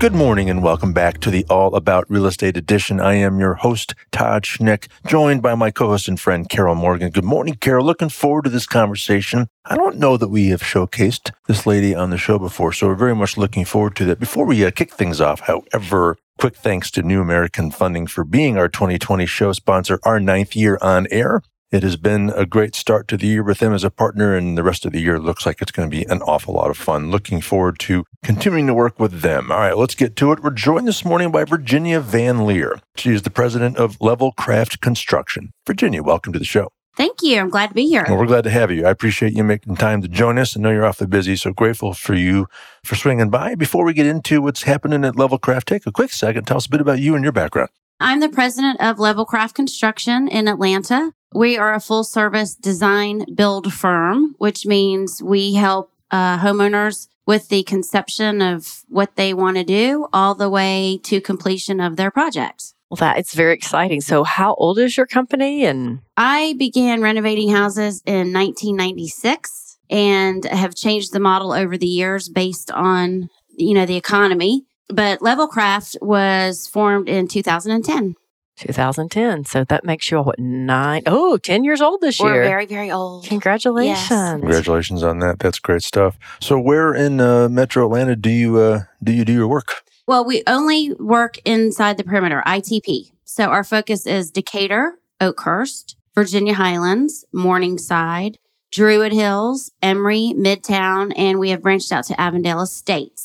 Good morning and welcome back to the All About Real Estate Edition. I am your host, Todd Schnick, joined by my co-host and friend, Carol Morgan. Good morning, Carol. Looking forward to this conversation. I don't know that we have showcased this lady on the show before, so we're very much looking forward to that. Before we uh, kick things off, however, quick thanks to New American Funding for being our 2020 show sponsor, our ninth year on air. It has been a great start to the year with them as a partner, and the rest of the year looks like it's going to be an awful lot of fun. Looking forward to continuing to work with them. All right, let's get to it. We're joined this morning by Virginia Van Leer. She is the president of Level Craft Construction. Virginia, welcome to the show. Thank you. I'm glad to be here. Well, we're glad to have you. I appreciate you making time to join us. I know you're awfully busy, so grateful for you for swinging by. Before we get into what's happening at Level Craft, take a quick second. Tell us a bit about you and your background. I'm the president of Level Craft Construction in Atlanta. We are a full service design build firm, which means we help uh, homeowners with the conception of what they want to do all the way to completion of their projects. Well, that it's very exciting. So, how old is your company? And I began renovating houses in 1996 and have changed the model over the years based on, you know, the economy. But Levelcraft was formed in 2010. 2010. So that makes you what nine? Oh, 10 years old this year. We're year. very, very old. Congratulations. Congratulations on that. That's great stuff. So, where in uh, Metro Atlanta do you uh, do you do your work? Well, we only work inside the perimeter, ITP. So our focus is Decatur, Oakhurst, Virginia Highlands, Morningside, Druid Hills, Emory, Midtown, and we have branched out to Avondale Estates.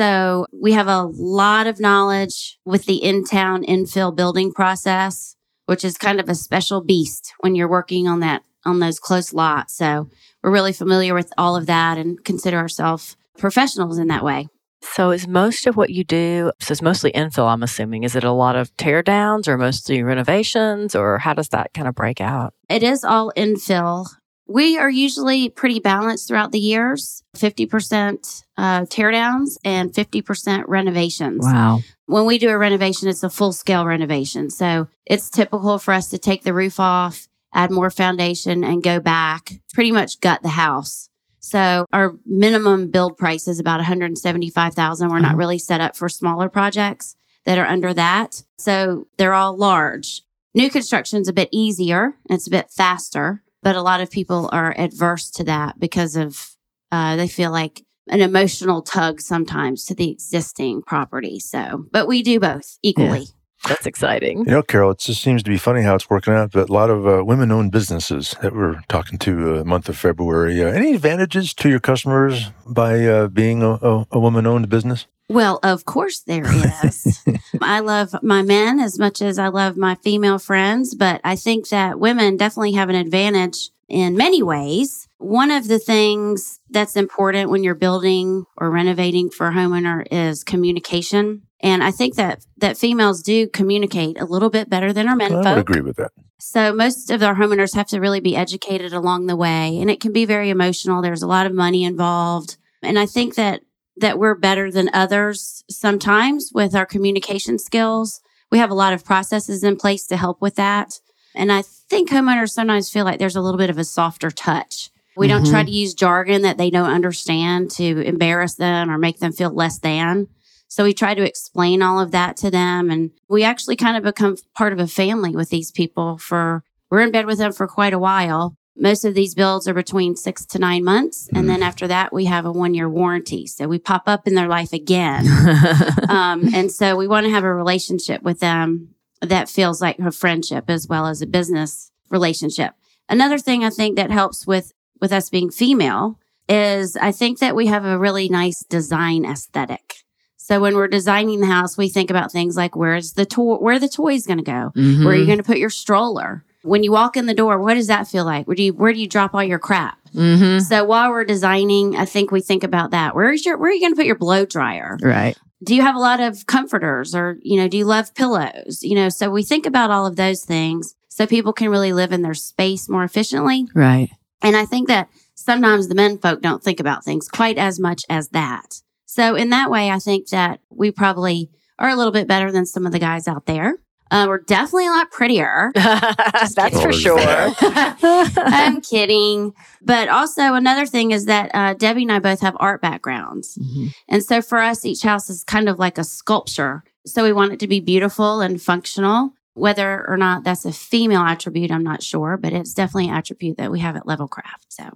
So we have a lot of knowledge with the in-town infill building process, which is kind of a special beast when you're working on that on those close lots. So we're really familiar with all of that and consider ourselves professionals in that way. So, is most of what you do, so it's mostly infill, I'm assuming. Is it a lot of tear downs or mostly renovations, or how does that kind of break out? It is all infill. We are usually pretty balanced throughout the years 50% uh, teardowns and 50% renovations. Wow. When we do a renovation, it's a full scale renovation. So it's typical for us to take the roof off, add more foundation, and go back, pretty much gut the house. So our minimum build price is about 175,000. We're not Mhm. really set up for smaller projects that are under that. So they're all large. New construction's a bit easier. It's a bit faster, but a lot of people are adverse to that because of uh, they feel like an emotional tug sometimes to the existing property. So, but we do both equally. That's exciting. You know, Carol, it just seems to be funny how it's working out. But a lot of uh, women-owned businesses that we're talking to uh, month of February. Uh, any advantages to your customers by uh, being a, a, a woman-owned business? Well, of course there is. I love my men as much as I love my female friends, but I think that women definitely have an advantage in many ways. One of the things that's important when you're building or renovating for a homeowner is communication. And I think that that females do communicate a little bit better than our men I would agree with that. So most of our homeowners have to really be educated along the way and it can be very emotional. There's a lot of money involved. And I think that that we're better than others sometimes with our communication skills. We have a lot of processes in place to help with that. And I think homeowners sometimes feel like there's a little bit of a softer touch. We don't try mm-hmm. to use jargon that they don't understand to embarrass them or make them feel less than. So we try to explain all of that to them. And we actually kind of become part of a family with these people for, we're in bed with them for quite a while. Most of these builds are between six to nine months. And then after that, we have a one year warranty. So we pop up in their life again. um, and so we want to have a relationship with them that feels like a friendship as well as a business relationship. Another thing I think that helps with, with us being female is I think that we have a really nice design aesthetic. So when we're designing the house, we think about things like where's the toy, where are the toys going to go? Mm-hmm. Where are you going to put your stroller? When you walk in the door, what does that feel like? Where do you where do you drop all your crap? mm-hmm. So while we're designing, I think we think about that. Where's your where are you going to put your blow dryer? Right. Do you have a lot of comforters or you know, do you love pillows? You know, so we think about all of those things. So so people can really live in their space more efficiently. Right. And I think that sometimes the men folk don't think about things quite as much as that. So in that way, I think that we probably are a little bit better than some of the guys out there. Uh, we're definitely a lot prettier. That's for sure. I'm kidding. But also another thing is that uh, Debbie and I both have art backgrounds. Mhm. And so for us, each house is kind of like a sculpture. So we want it to be beautiful and functional. Whether or not that's a female attribute, I'm not sure, but it's definitely an attribute that we have at Level Craft. So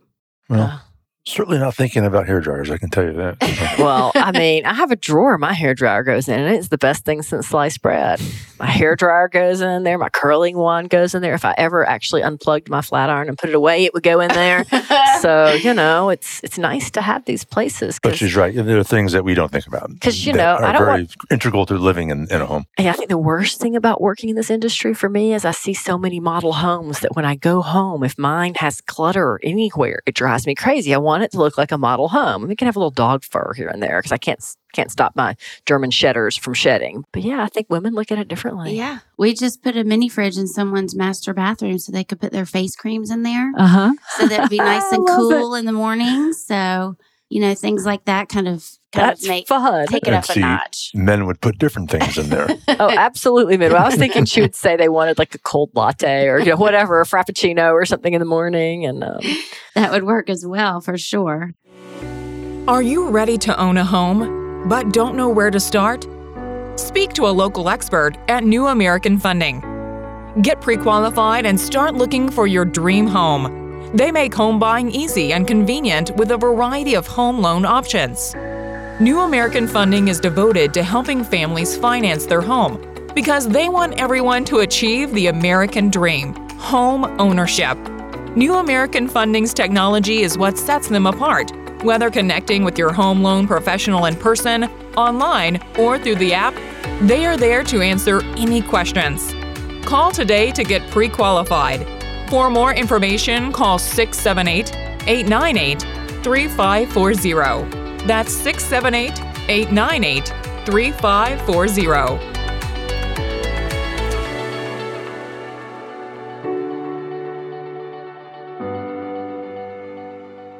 Well, certainly not thinking about hair dryers. I can tell you that. well, I mean, I have a drawer my hair dryer goes in, and it's the best thing since sliced bread. My hair dryer goes in there, my curling wand goes in there. If I ever actually unplugged my flat iron and put it away, it would go in there. so you know, it's it's nice to have these places. but 'cause- she's right. There are things that we don't think about because you know, are I don't very integral to living in, in a home. Yeah, I think the worst thing about working in this industry for me is I see so many model homes that when I go home, if mine has clutter anywhere, it drives me crazy. I want it to look like a model home. We can have a little dog fur here and there because I can't can't stop my German shedders from shedding. But yeah, I think women look at it differently. yeah, we just put a mini fridge in someone's master bathroom so they could put their face creams in there. Uh huh. so that it'd be nice and cool in the morning. So, you know, things like that kind of kind That's of make fun. take it And up see- a notch. Men would put different things in there. oh, absolutely. Mid. I was thinking she would say they wanted like a cold latte or you know whatever, a frappuccino or something in the morning, and um, That would work as well for sure. Are you ready to own a home, but don't know where to start? Speak to a local expert at New American Funding. Get pre qualified and start looking for your dream home. They make home buying easy and convenient with a variety of home loan options. New American Funding is devoted to helping families finance their home because they want everyone to achieve the American dream home ownership. New American Funding's technology is what sets them apart. Whether connecting with your home loan professional in person, online, or through the app, they are there to answer any questions. Call today to get pre qualified. For more information, call 678 898 3540. That's 678 898 3540.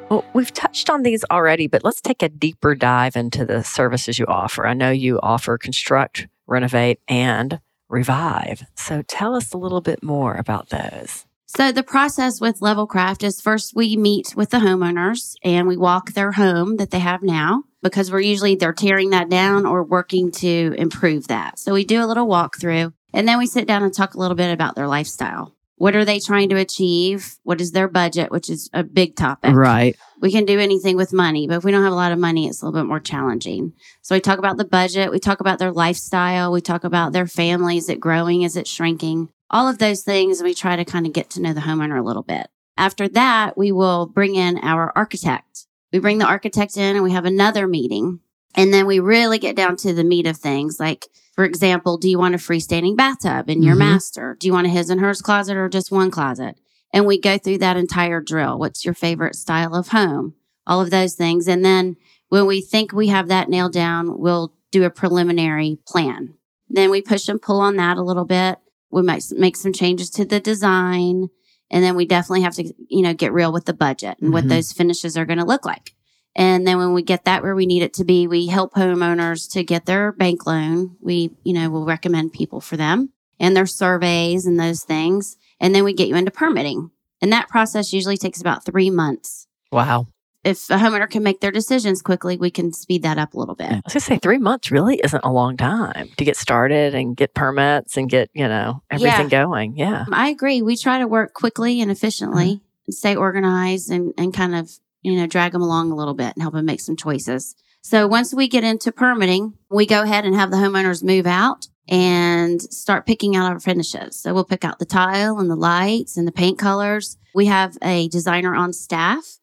Well, we've touched on these already, but let's take a deeper dive into the services you offer. I know you offer construct, renovate, and revive. So tell us a little bit more about those. So the process with Level Craft is first we meet with the homeowners and we walk their home that they have now because we're usually they're tearing that down or working to improve that. So we do a little walkthrough and then we sit down and talk a little bit about their lifestyle. What are they trying to achieve? What is their budget, which is a big topic. Right. we can do anything with money, but if we don't have a lot of money, it's a little bit more challenging. So we talk about the budget, we talk about their lifestyle, we talk about their family. Is it growing? Is it shrinking? All of those things. We try to kind of get to know the homeowner a little bit. After that, we will bring in our architect. We bring the architect in and we have another meeting. And then we really get down to the meat of things. Like, for example, do you want a freestanding bathtub in your Mhm. master? Do you want a his and hers closet or just one closet? And we go through that entire drill. What's your favorite style of home? All of those things. And then when we think we have that nailed down, we'll do a preliminary plan. Then we push and pull on that a little bit. We might make some changes to the design. And then we definitely have to, you know, get real with the budget and what Mhm. those finishes are going to look like. And then when we get that where we need it to be, we help homeowners to get their bank loan. We, you know, will recommend people for them and their surveys and those things. And then we get you into permitting. And that process usually takes about three months. Wow. If a homeowner can make their decisions quickly, we can speed that up a little bit. I was to say three months really isn't a long time to get started and get permits and get, you know, everything going. Yeah. Um, I agree. We try to work quickly and efficiently mm-hmm. and stay organized and, and kind of, you know, drag them along a little bit and help them make some choices. So once we get into permitting, we go ahead and have the homeowners move out and start picking out our finishes. So we'll pick out the tile and the lights and the paint colors. We have a designer on staff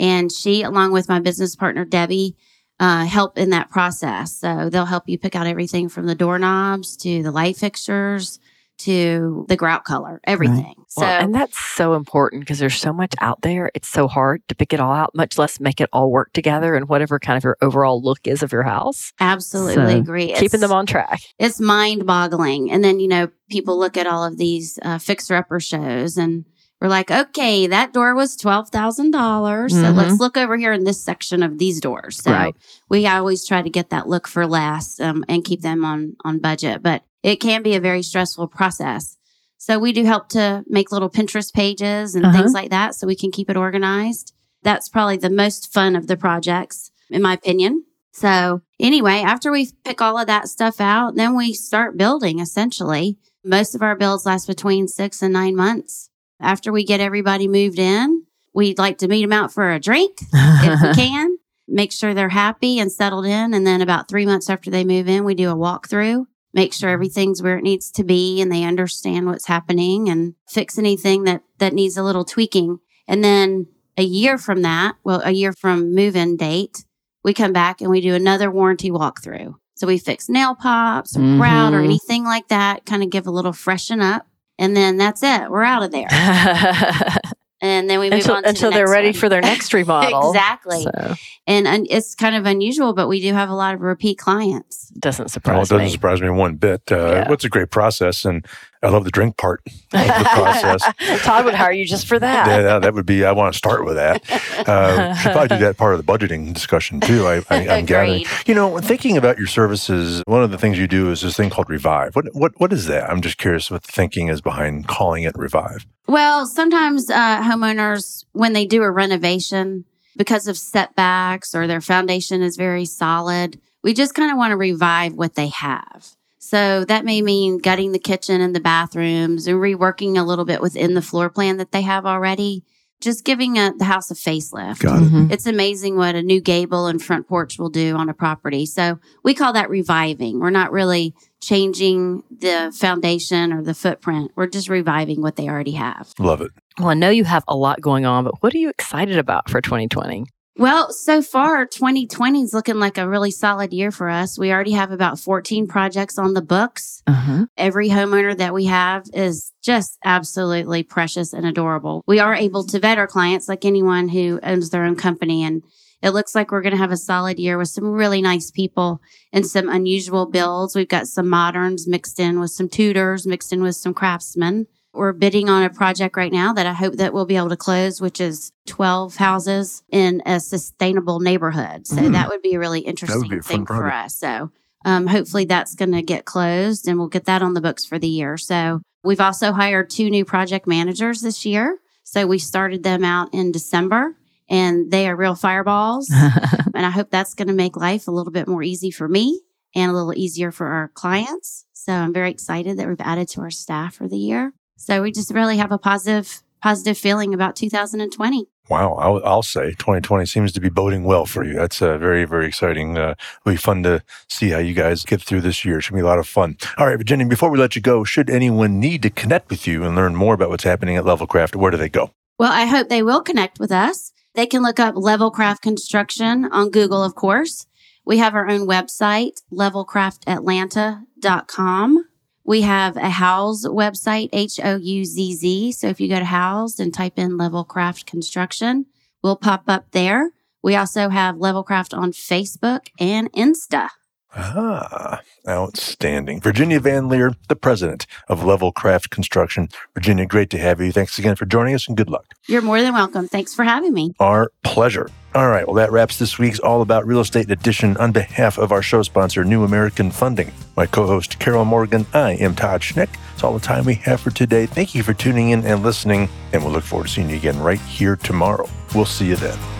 and she, along with my business partner, Debbie, uh, help in that process. So they'll help you pick out everything from the doorknobs to the light fixtures to the grout color, everything. So, Well, and that's so important because there's so much out there. It's so hard to pick it all out, much less make it all work together and whatever kind of your overall look is of your house. absolutely So, agree. Keeping It's- them on track. it's mind boggling. And then, you know, people look at all of these uh, fixer upper shows and we're like, okay, that door was $12,000. So Mhm. let's look over here in this section of these doors. So Right. we always try to get that look for less um, and keep them on, on budget, but it can be a very stressful process. So we do help to make little Pinterest pages and Uh-huh. things like that so we can keep it organized. That's probably the most fun of the projects, in my opinion. So anyway, after we pick all of that stuff out, then we start building essentially. Most of our builds last between six and nine months. After we get everybody moved in, we'd like to meet them out for a drink if we can, make sure they're happy and settled in. And then about three months after they move in, we do a walkthrough, make sure mm-hmm. everything's where it needs to be and they understand what's happening and fix anything that, that needs a little tweaking. And then a year from that, well, a year from move in date, we come back and we do another warranty walkthrough. So we fix nail pops or grout or mm-hmm. anything like that, kind of give a little freshen up. And then that's it. We're out of there. And then we move until on to the until they're ready one. for their next remodel. exactly. So And, and it's kind of unusual, but we do have a lot of repeat clients. it doesn't Well, it surprise doesn't me. surprise me one bit. Uh, Yeah. It's a great process, and I love the drink part of the process. Todd would hire you just for that. Yeah, that, that would be. I want to start with that. Uh, should probably do that part of the budgeting discussion too. I, I, I'm gathering. You know, thinking about your services, one of the things you do is this thing called Revive. What what what is that? I'm just curious what the thinking is behind calling it Revive. Well, sometimes uh, homeowners, when they do a renovation, because of setbacks or their foundation is very solid, we just kind of want to revive what they have. So that may mean gutting the kitchen and the bathrooms and reworking a little bit within the floor plan that they have already, just giving a, the house a facelift. Got it. Mhm. It's amazing what a new gable and front porch will do on a property. So we call that reviving. We're not really changing the foundation or the footprint. We're just reviving what they already have. Love it. Well, I know you have a lot going on, but what are you excited about for 2020? Well, so far, 2020 is looking like a really solid year for us. We already have about 14 projects on the books. Uh-huh. Every homeowner that we have is just absolutely precious and adorable. We are able to vet our clients like anyone who owns their own company. And it looks like we're going to have a solid year with some really nice people and some unusual builds. We've got some moderns mixed in with some Tudors, mixed in with some craftsmen. We're bidding on a project right now that I hope that we'll be able to close, which is 12 houses in a sustainable neighborhood. So Mm. that would be a really interesting a thing for us. So um, hopefully that's going to get closed and we'll get that on the books for the year. So we've also hired two new project managers this year. So we started them out in December and they are real fireballs. and I hope that's going to make life a little bit more easy for me and a little easier for our clients. So I'm very excited that we've added to our staff for the year. So we just really have a positive, positive feeling about 2020. Wow, I'll, I'll say 2020 seems to be boding well for you. That's uh, very, very exciting. Uh, it'll be fun to see how you guys get through this year. It should be a lot of fun. All right, Virginia, before we let you go, should anyone need to connect with you and learn more about what's happening at Levelcraft, where do they go? Well, I hope they will connect with us. They can look up Levelcraft Construction on Google, of course. We have our own website, levelcraftatlanta.com. We have a Houzz website, H O U Z Z. So if you go to Houzz and type in Levelcraft Construction, we'll pop up there. We also have Levelcraft on Facebook and Insta. Ah, outstanding. Virginia Van Leer, the president of Level Craft Construction. Virginia, great to have you. Thanks again for joining us and good luck. You're more than welcome. Thanks for having me. Our pleasure. All right, well, that wraps this week's All About Real Estate edition on behalf of our show sponsor, New American Funding. My co host, Carol Morgan, I am Todd Schnick. It's all the time we have for today. Thank you for tuning in and listening, and we'll look forward to seeing you again right here tomorrow. We'll see you then.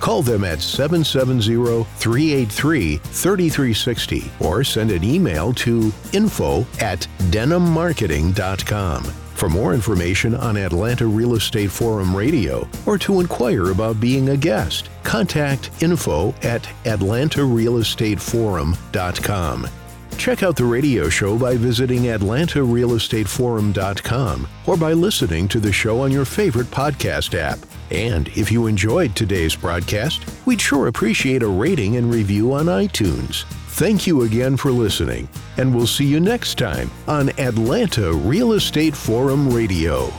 Call them at 770 383 3360 or send an email to info at denimmarketing.com. For more information on Atlanta Real Estate Forum Radio or to inquire about being a guest, contact info at atlantarealestateforum.com. Check out the radio show by visiting atlantarealestateforum.com or by listening to the show on your favorite podcast app. And if you enjoyed today's broadcast, we'd sure appreciate a rating and review on iTunes. Thank you again for listening, and we'll see you next time on Atlanta Real Estate Forum Radio.